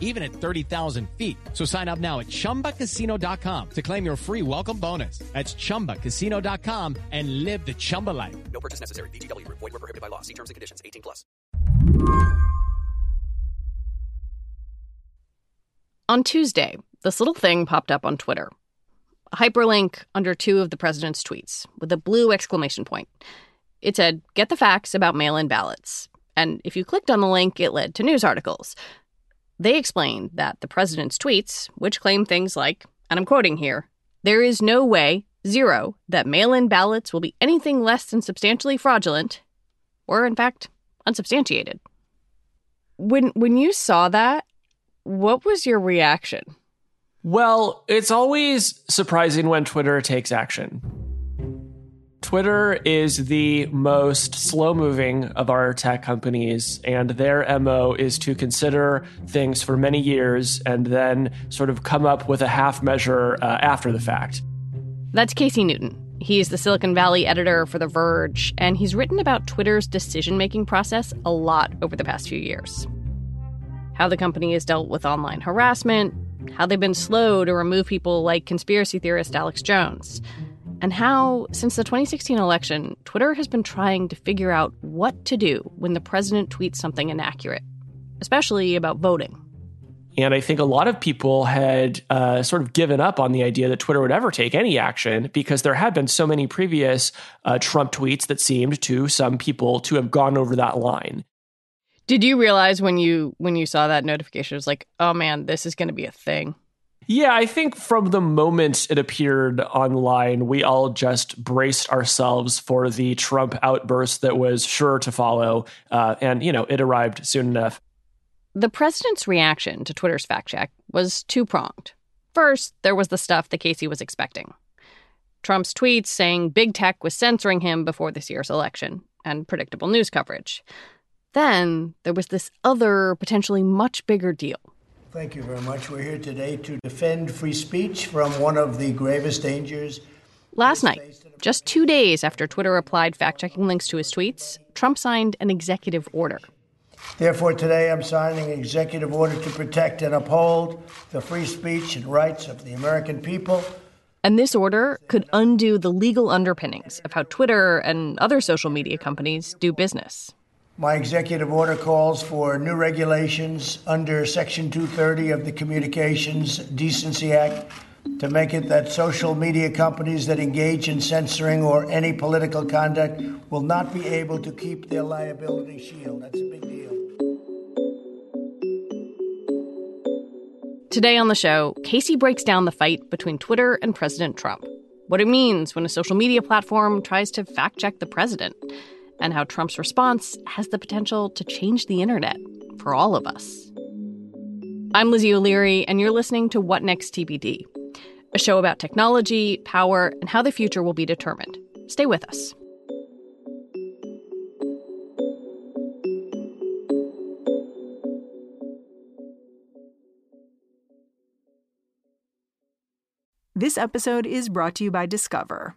even at 30,000 feet. So sign up now at chumbacasino.com to claim your free welcome bonus. That's chumbacasino.com and live the Chumba life. No purchase necessary. VGW Group. Void were prohibited by law. See terms and conditions. 18 plus. On Tuesday, this little thing popped up on Twitter. A hyperlink under two of the president's tweets with a blue exclamation point. It said, Get the facts about mail in ballots. And if you clicked on the link, it led to news articles. They explained that the president's tweets, which claim things like, and I'm quoting here, there is no way, zero, that mail in ballots will be anything less than substantially fraudulent, were in fact unsubstantiated. When when you saw that, what was your reaction? Well, it's always surprising when Twitter takes action. Twitter is the most slow moving of our tech companies, and their MO is to consider things for many years and then sort of come up with a half measure uh, after the fact. That's Casey Newton. He's the Silicon Valley editor for The Verge, and he's written about Twitter's decision making process a lot over the past few years. How the company has dealt with online harassment, how they've been slow to remove people like conspiracy theorist Alex Jones, and how, since the 2016 election, Twitter has been trying to figure out what to do when the president tweets something inaccurate, especially about voting. And I think a lot of people had uh, sort of given up on the idea that Twitter would ever take any action because there had been so many previous uh, Trump tweets that seemed to some people to have gone over that line. Did you realize when you when you saw that notification, it was like, oh man, this is going to be a thing? Yeah, I think from the moment it appeared online, we all just braced ourselves for the Trump outburst that was sure to follow. Uh, and, you know, it arrived soon enough. The president's reaction to Twitter's fact check was two pronged. First, there was the stuff that Casey was expecting Trump's tweets saying big tech was censoring him before this year's election, and predictable news coverage. Then there was this other, potentially much bigger deal. Thank you very much. We're here today to defend free speech from one of the gravest dangers. Last night, just two days after Twitter applied fact checking links to his tweets, Trump signed an executive order. Therefore, today I'm signing an executive order to protect and uphold the free speech and rights of the American people. And this order could undo the legal underpinnings of how Twitter and other social media companies do business. My executive order calls for new regulations under Section 230 of the Communications Decency Act to make it that social media companies that engage in censoring or any political conduct will not be able to keep their liability shield. That's a big deal. Today on the show, Casey breaks down the fight between Twitter and President Trump, what it means when a social media platform tries to fact check the president and how Trump's response has the potential to change the internet for all of us. I'm Lizzie O'Leary, and you're listening to What Next TBD, a show about technology, power, and how the future will be determined. Stay with us. This episode is brought to you by Discover.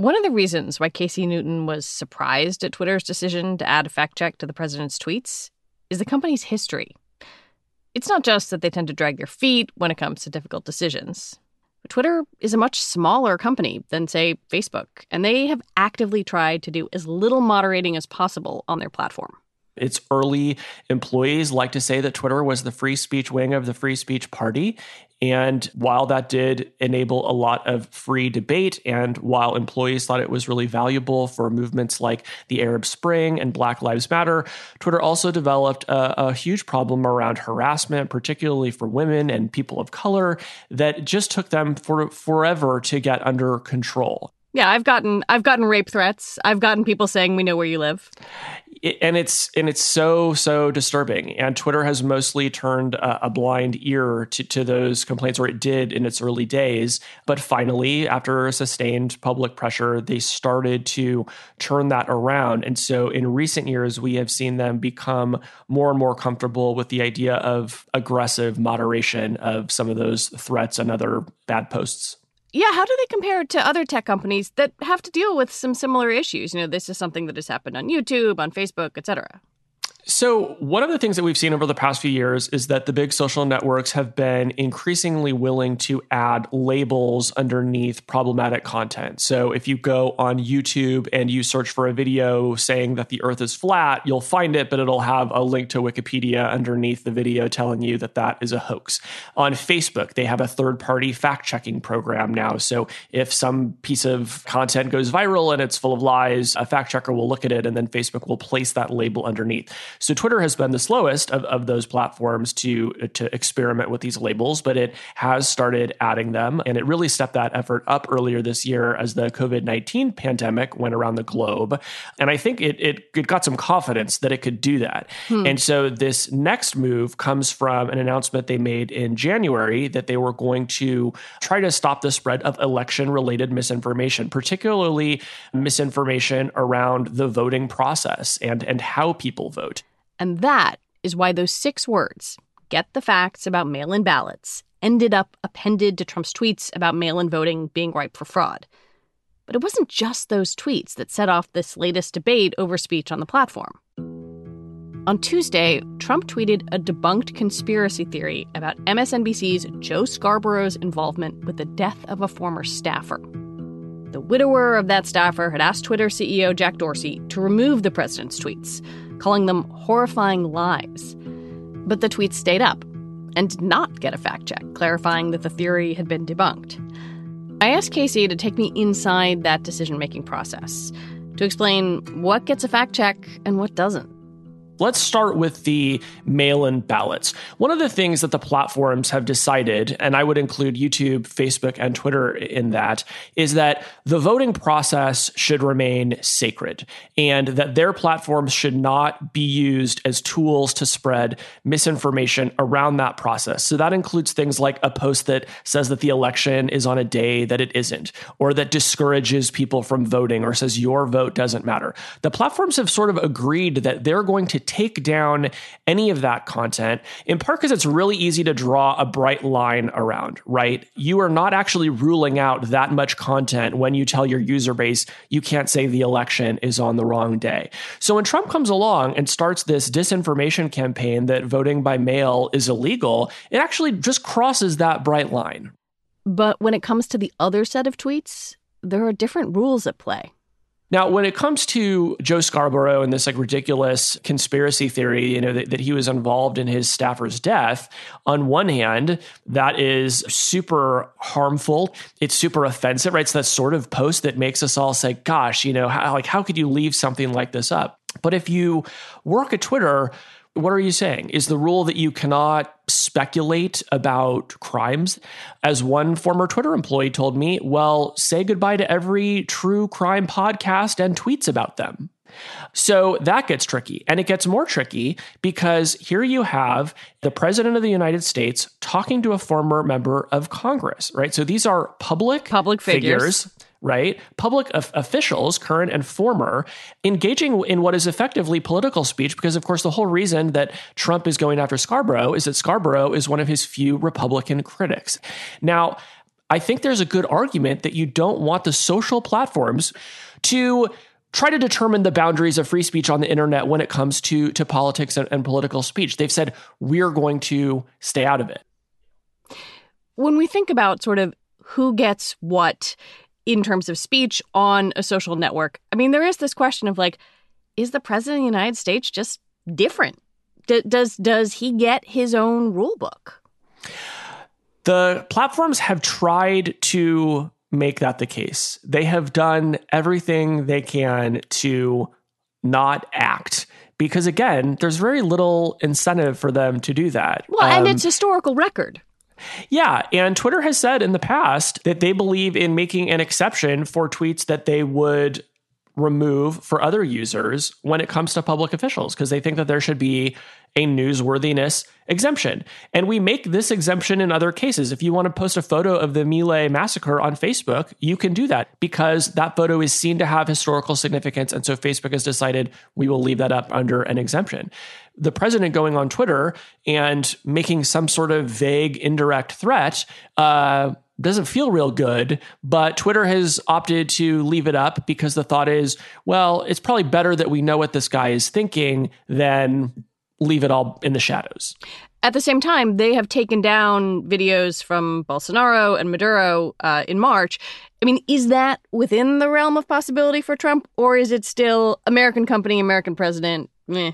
One of the reasons why Casey Newton was surprised at Twitter's decision to add a fact check to the president's tweets is the company's history. It's not just that they tend to drag their feet when it comes to difficult decisions. Twitter is a much smaller company than, say, Facebook, and they have actively tried to do as little moderating as possible on their platform. Its early employees like to say that Twitter was the free speech wing of the free speech party. And while that did enable a lot of free debate, and while employees thought it was really valuable for movements like the Arab Spring and Black Lives Matter, Twitter also developed a, a huge problem around harassment, particularly for women and people of color, that just took them for forever to get under control. Yeah, I've gotten I've gotten rape threats. I've gotten people saying we know where you live. And it's and it's so so disturbing. And Twitter has mostly turned a, a, blind ear to, to those complaints, or it did in its early days. But finally, after sustained public pressure, they started to turn that around. And so, in recent years, we have seen them become more and more comfortable with the idea of aggressive moderation of some of those threats and other bad posts yeah, how do they compare to other tech companies that have to deal with some similar issues? You know, this is something that has happened on YouTube, on Facebook, etc. So, one of the things that we've seen over the past few years is that the big social networks have been increasingly willing to add labels underneath problematic content. So, if you go on YouTube and you search for a video saying that the earth is flat, you'll find it, but it'll have a link to Wikipedia underneath the video telling you that that is a hoax. On Facebook, they have a third party fact checking program now. So, if some piece of content goes viral and it's full of lies, a fact checker will look at it and then Facebook will place that label underneath. So Twitter has been the slowest of, of those platforms to to experiment with these labels, but it has started adding them, and it really stepped that effort up earlier this year as the COVID nineteen pandemic went around the globe, and I think it it, it got some confidence that it could do that. Hmm. And so this next move comes from an announcement they made in January that they were going to try to stop the spread of election related misinformation, particularly misinformation around the voting process and and how people vote. And that is why those six words, get the facts about mail in ballots, ended up appended to Trump's tweets about mail in voting being ripe for fraud. But it wasn't just those tweets that set off this latest debate over speech on the platform. On Tuesday, Trump tweeted a debunked conspiracy theory about MSNBC's Joe Scarborough's involvement with the death of a former staffer. The widower of that staffer had asked Twitter CEO Jack Dorsey to remove the president's tweets, calling them horrifying lies. But the tweets stayed up and did not get a fact check, clarifying that the theory had been debunked. I asked Casey to take me inside that decision making process to explain what gets a fact check and what doesn't. Let's start with the mail in ballots. One of the things that the platforms have decided, and I would include YouTube, Facebook, and Twitter in that, is that the voting process should remain sacred and that their platforms should not be used as tools to spread misinformation around that process. So that includes things like a post that says that the election is on a day that it isn't, or that discourages people from voting or says your vote doesn't matter. The platforms have sort of agreed that they're going to take down any of that content, in part because it's really easy to draw a bright line around, right? You are not actually ruling out that much content when you tell your user base you can't say the election is on the wrong day. So when Trump comes along and starts this disinformation campaign that voting by mail is illegal, it actually just crosses that bright line. But when it comes to the other set of tweets, there are different rules at play. Now, when it comes to Joe Scarborough and this like ridiculous conspiracy theory, you know, that, that, he was involved in his staffer's death, on one hand, that is super harmful. It's super offensive, right? It's that sort of post that makes us all say, gosh, you know, how, like, how could you leave something like this up? But if you work at Twitter, what are you saying? Is the rule that you cannot speculate about crimes? As one former Twitter employee told me, well, say goodbye to every true crime podcast and tweets about them. So that gets tricky. And it gets more tricky because here you have the president of the United States talking to a former member of Congress, right? So these are public public figures, figures right? Public of officials, current and former, engaging in what is effectively political speech, because of course, the whole reason that Trump is going after Scarborough is that Scarborough is one of his few Republican critics. Now, I think there's a good argument that you don't want the social platforms to try to determine the boundaries of free speech on the internet when it comes to, to politics and, and political speech. They've said, we're going to stay out of it. When we think about sort of who gets what in terms of speech on a social network. I mean, there is this question of like, is the president of the United States just different? D- does does he get his own rule book? The platforms have tried to make that the case. They have done everything they can to not act because again, there's very little incentive for them to do that. Well, um, and it's historical record. Yeah, and Twitter has said in the past that they believe in making an exception for tweets that they would remove for other users when it comes to public officials because they think that there should be a newsworthiness exemption. And we make this exemption in other cases. If you want to post a photo of the Lai massacre on Facebook, you can do that because that photo is seen to have historical significance. And so Facebook has decided we will leave that up under an exemption. The president going on Twitter and making some sort of vague, indirect threat. Uh, doesn't feel real good, but Twitter has opted to leave it up because the thought is, well, it's probably better that we know what this guy is thinking than leave it all in the shadows. At the same time, they have taken down videos from Bolsonaro and Maduro uh, in March. I mean, is that within the realm of possibility for Trump, or is it still American company, American president? Meh.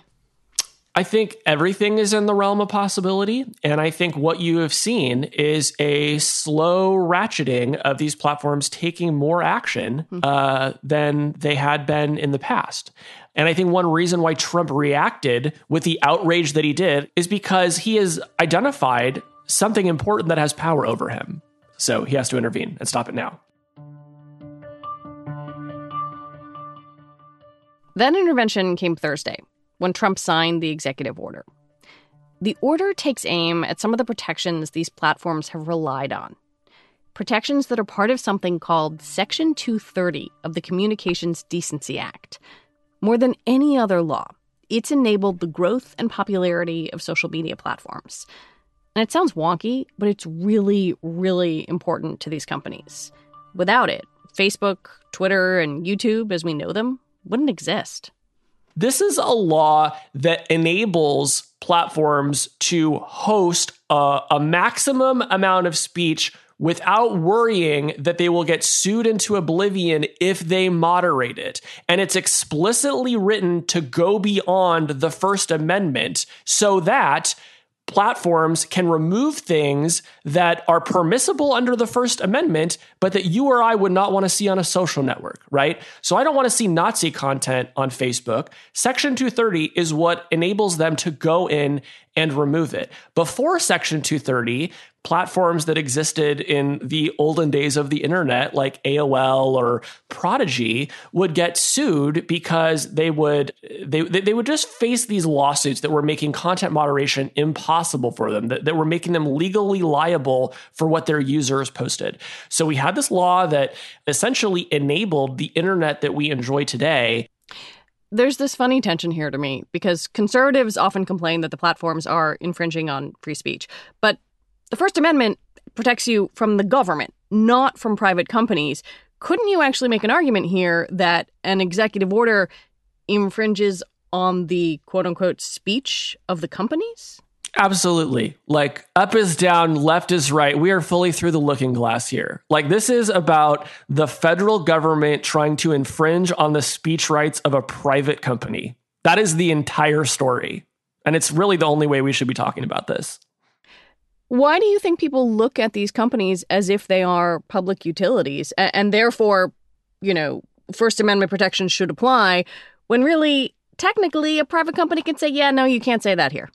I think everything is in the realm of possibility. And I think what you have seen is a slow ratcheting of these platforms taking more action hmm. uh, than they had been in the past. And I think one reason why Trump reacted with the outrage that he did is because he has identified something important that has power over him. So he has to intervene and stop it now. That intervention came Thursday when Trump signed the executive order. The order takes aim at some of the protections these platforms have relied on. Protections that are part of something called Section 230 of the Communications Decency Act. More than any other law, it's enabled the growth and popularity of social media platforms. And it sounds wonky, but it's really, really important to these companies. Without it, Facebook, Twitter, and YouTube, as we know them, wouldn't exist. This is a law that enables platforms to host a, a, maximum amount of speech without worrying that they will get sued into oblivion if they moderate it. And it's explicitly written to go beyond the First Amendment so that platforms can remove things that are permissible under the First Amendment, but that you or I would not want to see on a social network, right? So I don't want to see Nazi content on Facebook. Section 230 is what enables them to go in and remove it. Before Section 230, platforms that existed in the olden days of the internet, like AOL or Prodigy, would get sued because they would they they would just face these lawsuits that were making content moderation impossible for them, that, that were making them legally liable for what their users posted. So we had this law that essentially enabled the internet that we enjoy today there's this funny tension here to me because conservatives often complain that the platforms are infringing on free speech. But the First Amendment protects you from the government, not from private companies. Couldn't you actually make an argument here that an executive order infringes on the quote unquote speech of the companies? Absolutely. Like up is down, left is right. We are fully through the looking glass here. Like this is about the federal government trying to infringe on the speech rights of a private company. That is the entire story. And it's really the only way we should be talking about this. Why do you think people look at these companies as if they are public utilities and, therefore, you know, First Amendment protections should apply when really, technically, a private company can say, yeah, no, you can't say that here?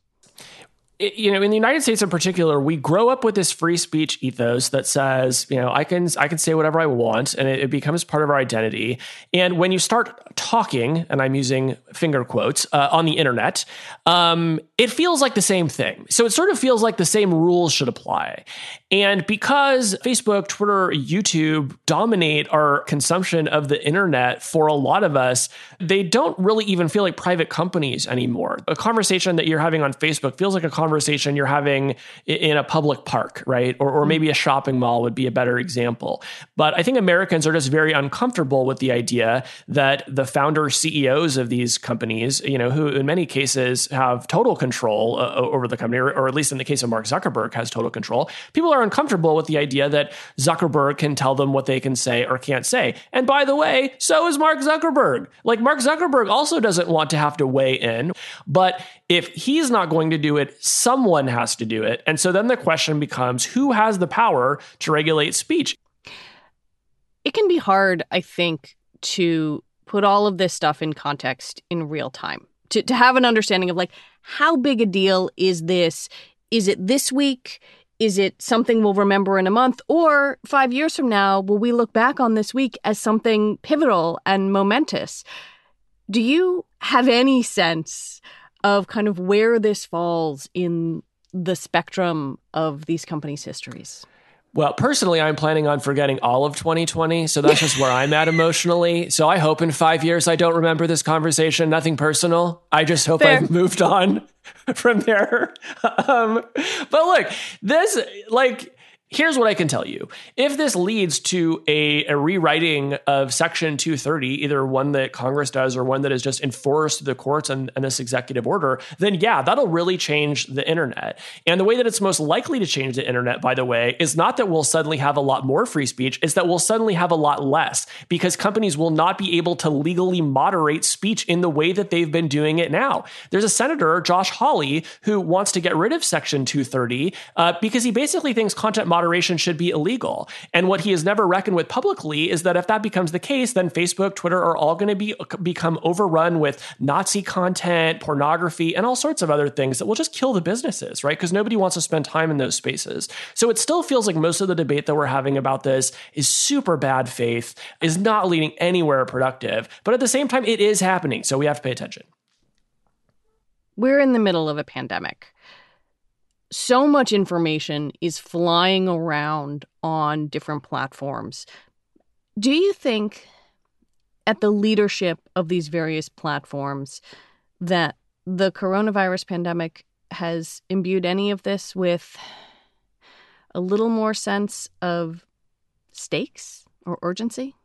You know, in the United States in particular, we grow up with this free speech ethos that says, you know, I can I can say whatever I want, and it, it becomes part of our identity. And when you start talking, and I'm using finger quotes uh, on the internet, um, it feels like the same thing. So it sort of feels like the same rules should apply. And because Facebook, Twitter, YouTube dominate our consumption of the internet for a lot of us, they don't really even feel like private companies anymore. A conversation that you're having on Facebook feels like a conversation you're having in a public park, right? Or, or maybe a shopping mall would be a better example. But I think Americans are just very uncomfortable with the idea that the founder CEOs of these companies, you know, who in many cases have total control uh, over the company, or, or at least in the case of Mark Zuckerberg, has total control. People are are uncomfortable with the idea that Zuckerberg can tell them what they can say or can't say. And by the way, so is Mark Zuckerberg. Like Mark Zuckerberg also doesn't want to have to weigh in, but if he's not going to do it, someone has to do it. And so then the question becomes who has the power to regulate speech? It can be hard, I think, to put all of this stuff in context in real time. To, to have an understanding of like how big a deal is this? Is it this week? Is it something we'll remember in a month? Or five years from now, will we look back on this week as something pivotal and momentous? Do you have any sense of kind of where this falls in the spectrum of these companies' histories? Well, personally, I'm planning on forgetting all of 2020. So that's just where I'm at emotionally. So I hope in five years I don't remember this conversation. Nothing personal. I just hope Fair. I've moved on from there. Um, but look, this, like, here's what I can tell you. If this leads to a, a, rewriting of Section 230, either one that Congress does or one that is just enforced the courts and, and, this executive order, then yeah, that'll really change the internet. And the way that it's most likely to change the internet, by the way, is not that we'll suddenly have a lot more free speech, it's that we'll suddenly have a lot less because companies will not be able to legally moderate speech in the way that they've been doing it now. There's a senator, Josh Hawley, who wants to get rid of Section 230 uh, because he basically thinks content moderation moderation should be illegal. And what he has never reckoned with publicly is that if that becomes the case, then Facebook, Twitter are all going to be uh, become overrun with Nazi content, pornography, and all sorts of other things that will just kill the businesses, right? Because nobody wants to spend time in those spaces. So it still feels like most of the debate that we're having about this is super bad faith, is not leading anywhere productive. But at the same time, it is happening. So we have to pay attention. We're in the middle of a pandemic so much information is flying around on different platforms. Do you think at the leadership of these various platforms that the coronavirus pandemic has imbued any of this with a little more sense of stakes or urgency?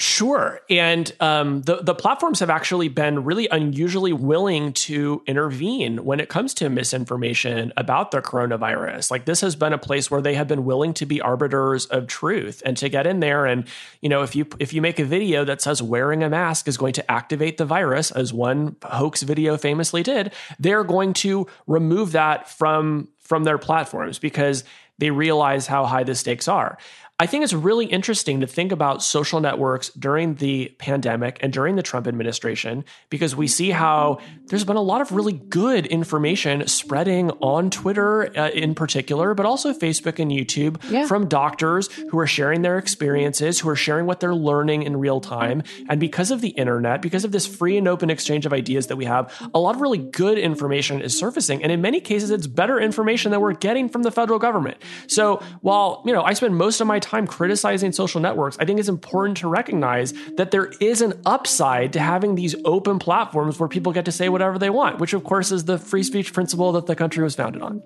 Sure. And um, the, the platforms have actually been really unusually willing to intervene when it comes to misinformation about the coronavirus. Like this has been a place where they have been willing to be arbiters of truth and to get in there. And, you know, if you if you make a video that says wearing a mask is going to activate the virus, as one hoax video famously did, they're going to remove that from from their platforms because they realize how high the stakes are. I think it's really interesting to think about social networks during the pandemic and during the Trump administration because we see how there's been a lot of really good information spreading on Twitter uh, in particular, but also Facebook and YouTube yeah. from doctors who are sharing their experiences, who are sharing what they're learning in real time. And because of the internet, because of this free and open exchange of ideas that we have, a lot of really good information is surfacing. And in many cases, it's better information that we're getting from the federal government. So while, you know, I spend most of my time criticizing social networks, I think it's important to recognize that there is an upside to having these open platforms where people get to say whatever they want, which of course is the free speech principle that the country was founded on.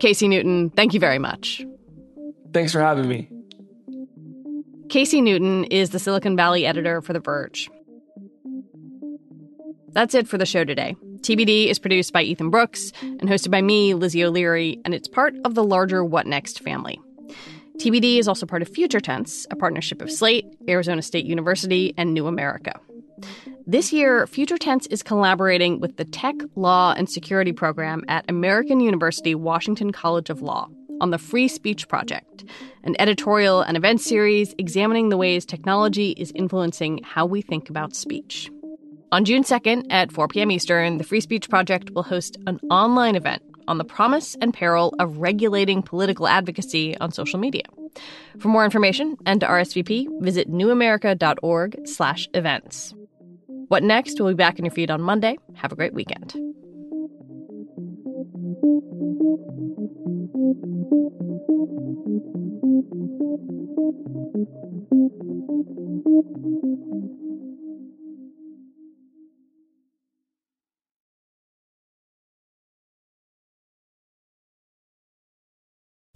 Casey Newton, thank you very much. Thanks for having me. Casey Newton is the Silicon Valley editor for The Verge. That's it for the show today. TBD is produced by Ethan Brooks and hosted by me, Lizzie O'Leary, and it's part of the larger What Next family. TBD is also part of Future Tense, a partnership of Slate, Arizona State University, and New America. This year, Future Tense is collaborating with the Tech, Law, and Security program at American University Washington College of Law on the Free Speech Project, an editorial and event series examining the ways technology is influencing how we think about speech. On June 2nd at 4 p.m. Eastern, the Free Speech Project will host an online event on the promise and peril of regulating political advocacy on social media. For more information and to RSVP, visit newamerica.org/events. What next? We'll be back in your feed on Monday. Have a great weekend.